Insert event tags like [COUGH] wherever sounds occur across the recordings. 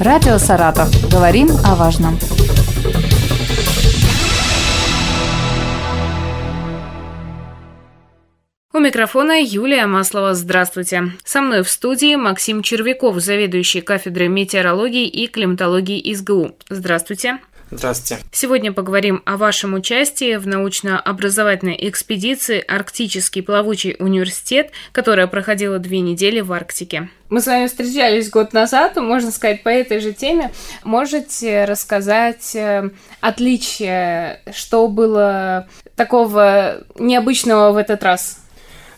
Радио «Саратов». Говорим о важном. У микрофона Юлия Маслова. Здравствуйте. Со мной в студии Максим Червяков, заведующий кафедрой метеорологии и климатологии ИСГУ. Здравствуйте. Здравствуйте. Сегодня поговорим о вашем участии в научно-образовательной экспедиции «Арктический плавучий университет», которая проходила две недели в Арктике. Мы с вами встречались год назад, можно сказать, по этой же теме. Можете рассказать э, отличия, что было такого необычного в этот раз?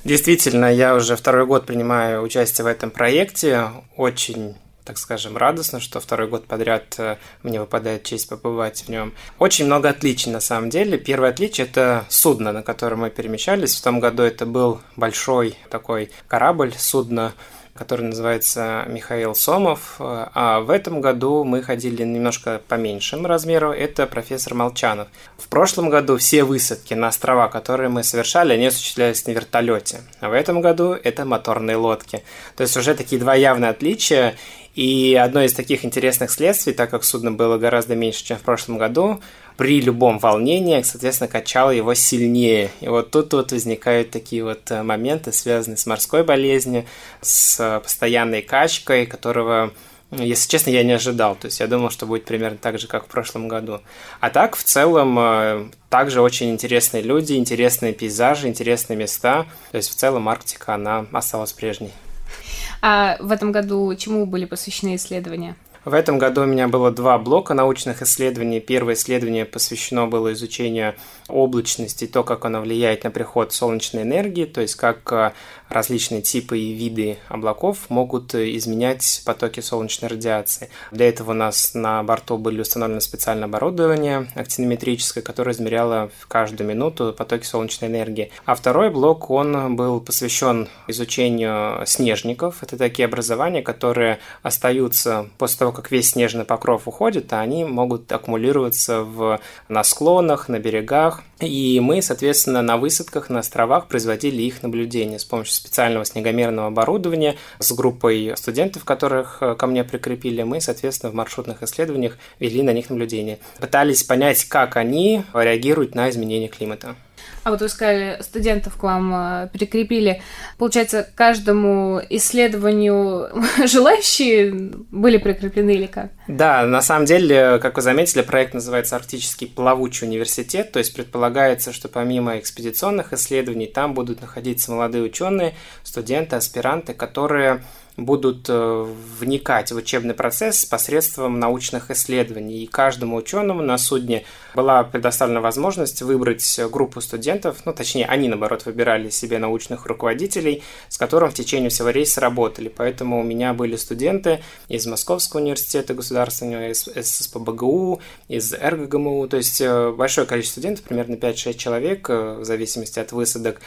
Действительно, я уже второй год принимаю участие в этом проекте. Очень так скажем, радостно, что второй год подряд э, мне выпадает честь побывать в нем. Очень много отличий на самом деле. Первое отличие – это судно, на котором мы перемещались. В том году это был большой такой корабль, судно, который называется Михаил Сомов. А в этом году мы ходили немножко по меньшему размеру. Это профессор Молчанов. В прошлом году все высадки на острова, которые мы совершали, они осуществлялись на вертолете. А в этом году это моторные лодки. То есть уже такие два явные отличия. И одно из таких интересных следствий, так как судно было гораздо меньше, чем в прошлом году, при любом волнении, соответственно, качало его сильнее. И вот тут вот возникают такие вот э, моменты, связанные с морской болезнью, с э, постоянной качкой, которого если честно, я не ожидал. То есть я думал, что будет примерно так же, как в прошлом году. А так, в целом, э, также очень интересные люди, интересные пейзажи, интересные места. То есть в целом Арктика, она осталась прежней. А в этом году чему были посвящены исследования? В этом году у меня было два блока научных исследований. Первое исследование посвящено было изучению облачности, то, как она влияет на приход солнечной энергии, то есть как э, различные типы и виды облаков могут э, изменять потоки солнечной радиации. Для этого у нас на борту были установлены специальное оборудование актинометрическое, которое измеряло в каждую минуту потоки солнечной энергии. А второй блок, он был посвящен изучению снежников. Это такие образования, которые остаются после того, как весь снежный покров уходит, а они могут аккумулироваться в, на склонах, на берегах. И мы, соответственно, на высадках, на островах производили их наблюдения с помощью специального снегомерного оборудования с группой студентов, которых э, ко мне прикрепили. Мы, соответственно, в маршрутных исследованиях вели на них наблюдения. Пытались понять, как они реагируют на изменение климата. А вот вы сказали, студентов к вам э, прикрепили. Получается, каждому исследованию [LAUGHS] желающие были прикреплены или как? Да, на самом деле, как вы заметили, проект называется «Арктический плавучий университет», то есть предполагается, что помимо экспедиционных исследований там будут находиться молодые ученые, студенты, аспиранты, которые будут э, вникать в учебный процесс посредством научных исследований. И каждому ученому на судне была предоставлена возможность выбрать группу студентов, ну, точнее, они, наоборот, выбирали себе научных руководителей, с которым в течение всего рейса работали. Поэтому у меня были студенты из Московского университета государственного, из ССПБГУ, из РГГМУ, то есть э, большое количество студентов, примерно 5-6 человек, э, в зависимости от высадок,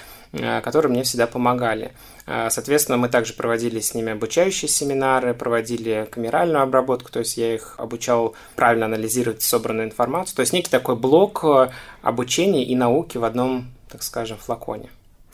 которые мне всегда помогали. А, соответственно, мы также проводили с ними обучающие семинары, проводили камеральную обработку, то есть я их обучал правильно анализировать собранную информацию. То есть некий такой блок э, обучения и науки в одном, так скажем, флаконе.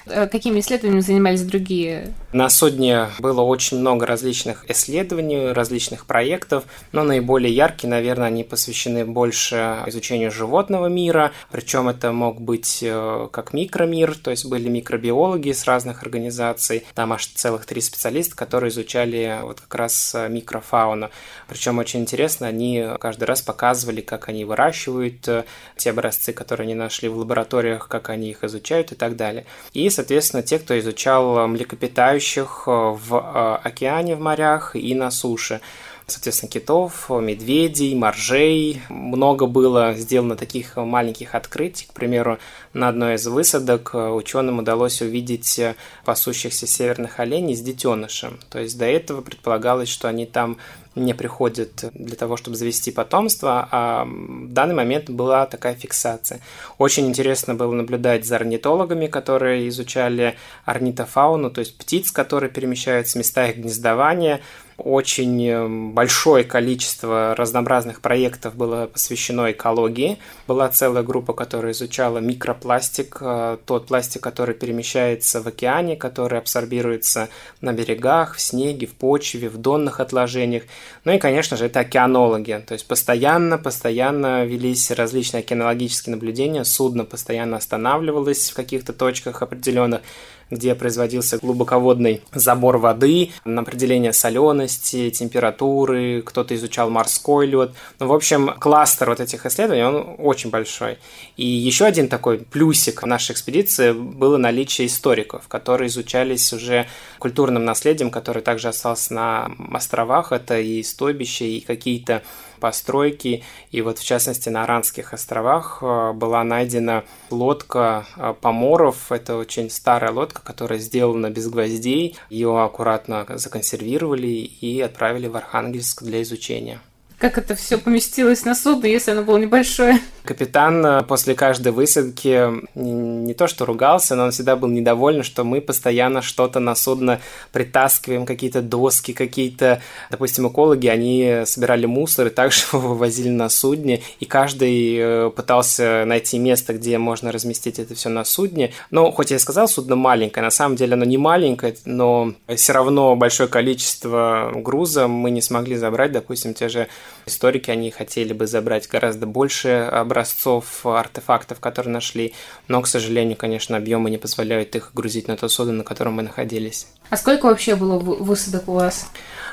Э, какими исследованиями занимались другие? На судне было очень много различных исследований, различных проектов, но наиболее яркие, наверное, они посвящены больше изучению животного мира, причем это мог быть э, как микромир, то есть были микробиологи с разных организаций, там аж целых три специалиста, которые изучали вот как раз э, микрофауну. Причем очень интересно, они каждый раз показывали, как они выращивают те образцы, которые они нашли в лабораториях, как они их изучают и так далее. И, соответственно, те, кто изучал млекопитающих э, в э, океане, в морях и на суше соответственно, китов, медведей, моржей. Много было сделано таких маленьких открытий. К примеру, на одной из высадок э, ученым удалось увидеть пасущихся северных оленей с детенышем. То есть до этого предполагалось, что они там не приходят для того, чтобы завести потомство, а в данный момент была такая фиксация. Очень интересно было наблюдать за орнитологами, которые изучали орнитофауну, то есть птиц, которые перемещаются, места их гнездования, очень эм, большое количество разнообразных проектов было посвящено экологии. Была целая группа, которая изучала микропластик, э, тот пластик, который перемещается в океане, который абсорбируется на берегах, в снеге, в почве, в донных отложениях. Ну и, конечно же, это океанологи. То есть постоянно, постоянно велись различные океанологические наблюдения, судно постоянно останавливалось в каких-то точках определенных, где производился глубоководный забор воды, на определение солености, температуры, кто-то изучал морской лед. Ну, в общем, кластер вот этих исследований, он очень большой. И еще один такой плюсик нашей экспедиции было наличие историков, которые изучались уже культурным наследием, которое также осталось на островах. Это и стойбище, и какие-то постройки. И вот в частности на Аранских островах э, была найдена лодка э, поморов. Это очень старая лодка, которая сделана без гвоздей. Ее аккуратно законсервировали и отправили в Архангельск для изучения. Как это все поместилось на судно, если оно было небольшое? Капитан э, после каждой высадки не то что ругался, но он всегда был недоволен, что мы постоянно что-то на судно притаскиваем, какие-то доски, какие-то, допустим, экологи, они собирали мусор и также его [LAUGHS] вывозили на судне, и каждый э, пытался найти место, где можно разместить это все на судне. Но, хоть я и сказал, судно маленькое, на самом деле оно не маленькое, но все равно большое количество груза мы не смогли забрать, допустим, те же историки, они хотели бы забрать гораздо больше образцов артефактов, которые нашли, но, к сожалению, конечно, объемы не позволяют их грузить на то судно, на котором мы находились. А сколько вообще было высадок у вас?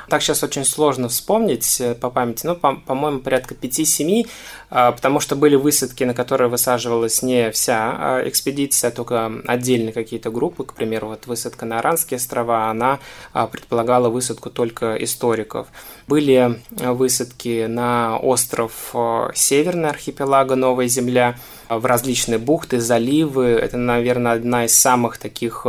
Так сейчас очень сложно вспомнить э, по памяти, ну, по- по-моему, порядка 5-7, а, потому что были высадки, на которые высаживалась не вся а, экспедиция, а только отдельные какие-то группы, к примеру, вот высадка на Аранские острова, она а, предполагала высадку только историков. Были высадки на остров Северный архипелага Новая Земля, в различные бухты, заливы. Это, наверное, одна из самых таких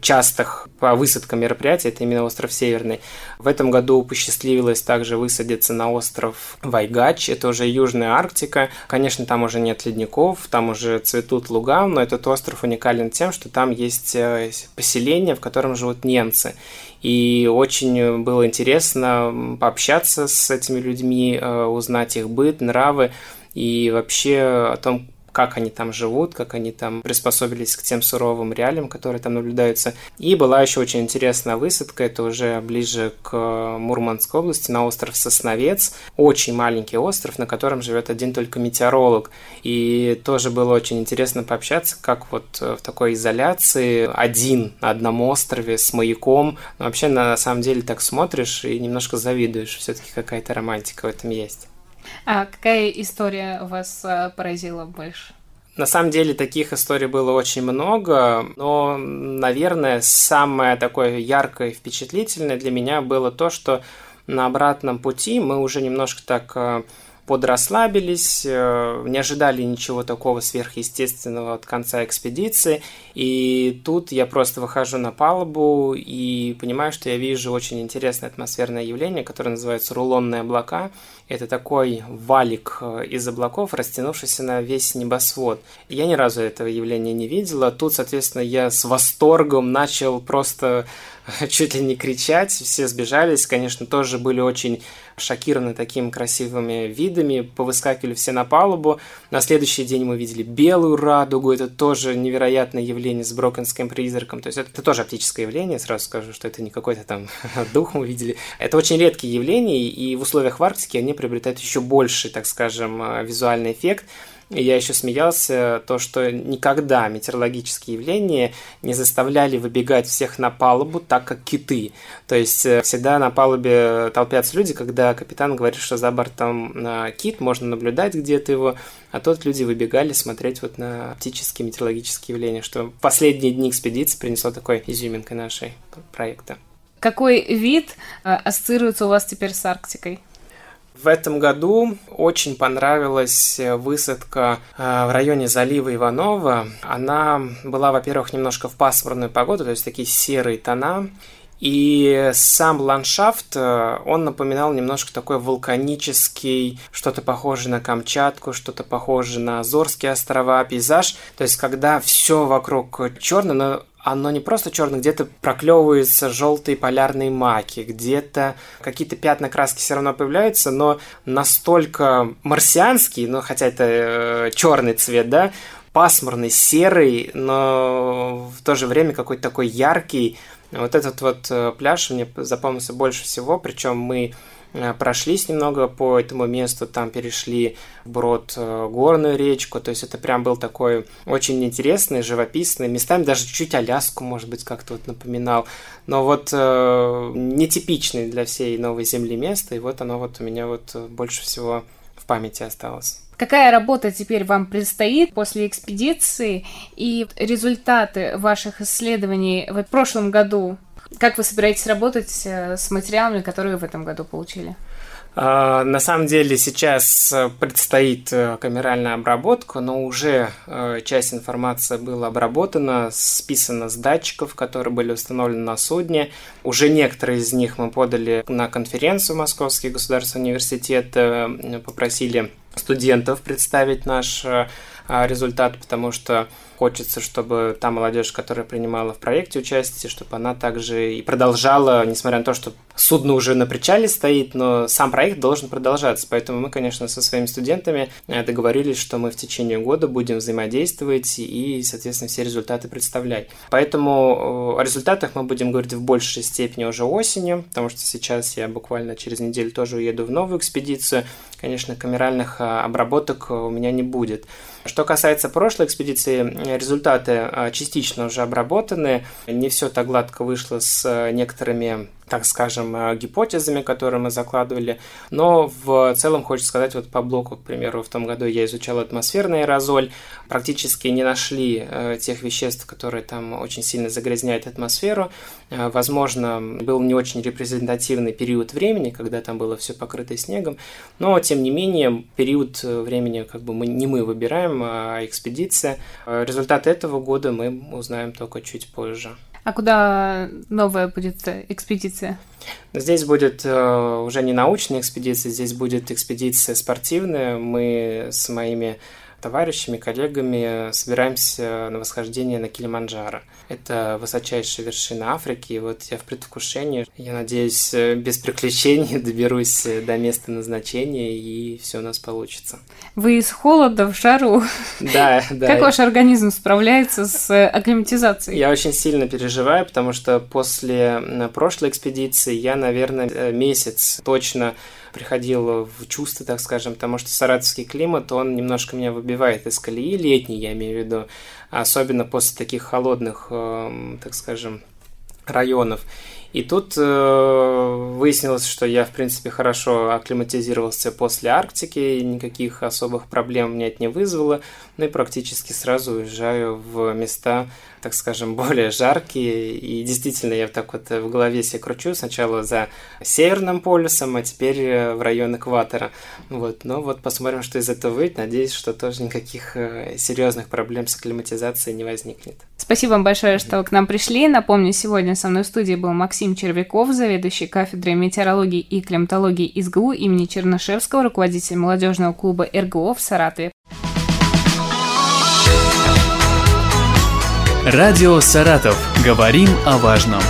частых по высадкам мероприятий, это именно остров Северный. В этом году посчастливилось также высадиться на остров Вайгач, это уже Южная Арктика. Конечно, там уже нет ледников, там уже цветут луга, но этот остров уникален тем, что там есть э, поселение, в котором живут немцы. И очень было интересно пообщаться с этими людьми, э, узнать их быт, нравы и вообще о том, как они там живут, как они там приспособились к тем суровым реалиям, которые там наблюдаются. И была еще очень интересная высадка, это уже ближе к Мурманской области, на остров Сосновец. Очень маленький остров, на котором живет один только метеоролог. И тоже было очень интересно пообщаться, как вот в такой изоляции, один на одном острове с маяком. Вообще, на самом деле, так смотришь и немножко завидуешь. Все-таки какая-то романтика в этом есть. А какая история вас а, поразила больше? На самом деле таких историй было очень много, но, наверное, самое такое яркое и впечатлительное для меня было то, что на обратном пути мы уже немножко так а, подрасслабились, э, не ожидали ничего такого сверхъестественного от конца экспедиции. И тут я просто выхожу на палубу и понимаю, что я вижу очень интересное атмосферное явление, которое называется рулонные облака. Это такой валик э, из облаков, растянувшийся на весь небосвод. Я ни разу этого явления не видела. Тут, соответственно, я с восторгом начал просто [LAUGHS] чуть ли не кричать. Все сбежались. Конечно, тоже были очень шокированы такими красивыми видами, повыскакивали все на палубу. На следующий день мы видели белую радугу, это тоже невероятное явление с брокенским призраком, то есть это, это тоже оптическое явление, сразу скажу, что это не какой-то там [LAUGHS] дух мы видели. Это очень редкие явления, и в условиях в Арктике они приобретают еще больший, так скажем, э, визуальный эффект. Я еще смеялся, то, что никогда метеорологические явления не заставляли выбегать всех на палубу так, как киты. То есть э, всегда на палубе толпятся люди, когда капитан говорит, что за бортом э, кит, можно наблюдать где-то его, а тут люди выбегали смотреть вот на оптические метеорологические явления, что последние дни экспедиции принесло такой изюминкой нашей проекта. Какой вид э, ассоциируется у вас теперь с Арктикой? В этом году очень понравилась высадка э, в районе залива Иванова. Она была, во-первых, немножко в пасмурную погоду, то есть такие серые тона. И сам ландшафт, э, он напоминал немножко такой вулканический, что-то похожее на Камчатку, что-то похожее на Азорские острова, пейзаж. То есть, когда все вокруг черное, но оно не просто черное, где-то проклевываются желтые полярные маки, где-то какие-то пятна краски все равно появляются, но настолько марсианский, ну хотя это э, черный цвет, да, пасмурный, серый, но в то же время какой-то такой яркий, Вот этот вот э, пляж мне запомнился больше всего, причем мы прошлись немного по этому месту, там перешли брод э, горную речку, то есть это прям был такой очень интересный, живописный, местами даже чуть-чуть Аляску, может быть, как-то вот напоминал, но вот э, нетипичный для всей новой земли место, и вот оно вот у меня вот больше всего в памяти осталось. Какая работа теперь вам предстоит после экспедиции и результаты ваших исследований? В прошлом году как вы собираетесь работать э, с материалами, которые в этом году получили? А, на самом деле сейчас э, предстоит э, камеральная обработка, но уже часть информации была обработана, списана с датчиков, которые были установлены на судне. Уже некоторые из них мы подали на конференцию Московский государственный университет, попросили студентов представить наш результат, потому что Хочется, чтобы та молодежь, которая принимала в проекте участие, чтобы она также и продолжала, несмотря на то, что судно уже на причале стоит, но сам проект должен продолжаться. Поэтому мы, конечно, со своими студентами э, договорились, что мы в течение года будем взаимодействовать и, соответственно, все результаты представлять. Поэтому э, о результатах мы будем говорить в большей степени уже осенью, потому что сейчас я буквально через неделю тоже уеду в новую экспедицию. Конечно, камеральных э, обработок у меня не будет. Что касается прошлой экспедиции, результаты частично уже обработаны. Не все так гладко вышло с некоторыми так скажем, э, гипотезами, которые мы закладывали. Но в целом хочется сказать, вот по блоку, к примеру, в том году я изучал атмосферный аэрозоль, практически не нашли э, тех веществ, которые там очень сильно загрязняют атмосферу. Э, возможно, был не очень репрезентативный период времени, когда там было все покрыто снегом, но тем не менее период времени как бы мы, не мы выбираем, а экспедиция. Результаты этого года мы узнаем только чуть позже. А куда новая будет экспедиция? Здесь будет э, уже не научная экспедиция, здесь будет экспедиция спортивная. Мы с моими товарищами, коллегами собираемся на восхождение на Килиманджаро. Это высочайшая вершина Африки, и вот я в предвкушении. Я надеюсь, без приключений [LAUGHS] доберусь до места назначения, и все у нас получится. Вы из холода в жару. Да, [LAUGHS] да. Как ваш организм справляется с акклиматизацией? Я очень сильно переживаю, потому что после прошлой экспедиции я, наверное, месяц точно приходил в чувство, так скажем, потому что саратовский климат, он немножко меня выбивает из колеи, летний, я имею в виду, особенно после таких холодных, эм, так скажем, районов. И тут э, выяснилось, что я, в принципе, хорошо акклиматизировался после Арктики, никаких особых проблем меня это не вызвало, ну и практически сразу уезжаю в места, так скажем, [LAUGHS] более жаркие. И действительно, я так вот в голове себе кручу. Сначала за Северным полюсом, а теперь э, в район экватора. Вот. Но вот посмотрим, что из этого выйдет. Надеюсь, что тоже никаких э, серьезных проблем с акклиматизацией не возникнет. Спасибо вам большое, что вы к нам пришли. Напомню, сегодня со мной в студии был Максим Червяков, заведующий кафедрой метеорологии и климатологии ИСГУ имени Чернышевского, руководитель молодежного клуба РГО в Саратове. Радио «Саратов». Говорим о важном.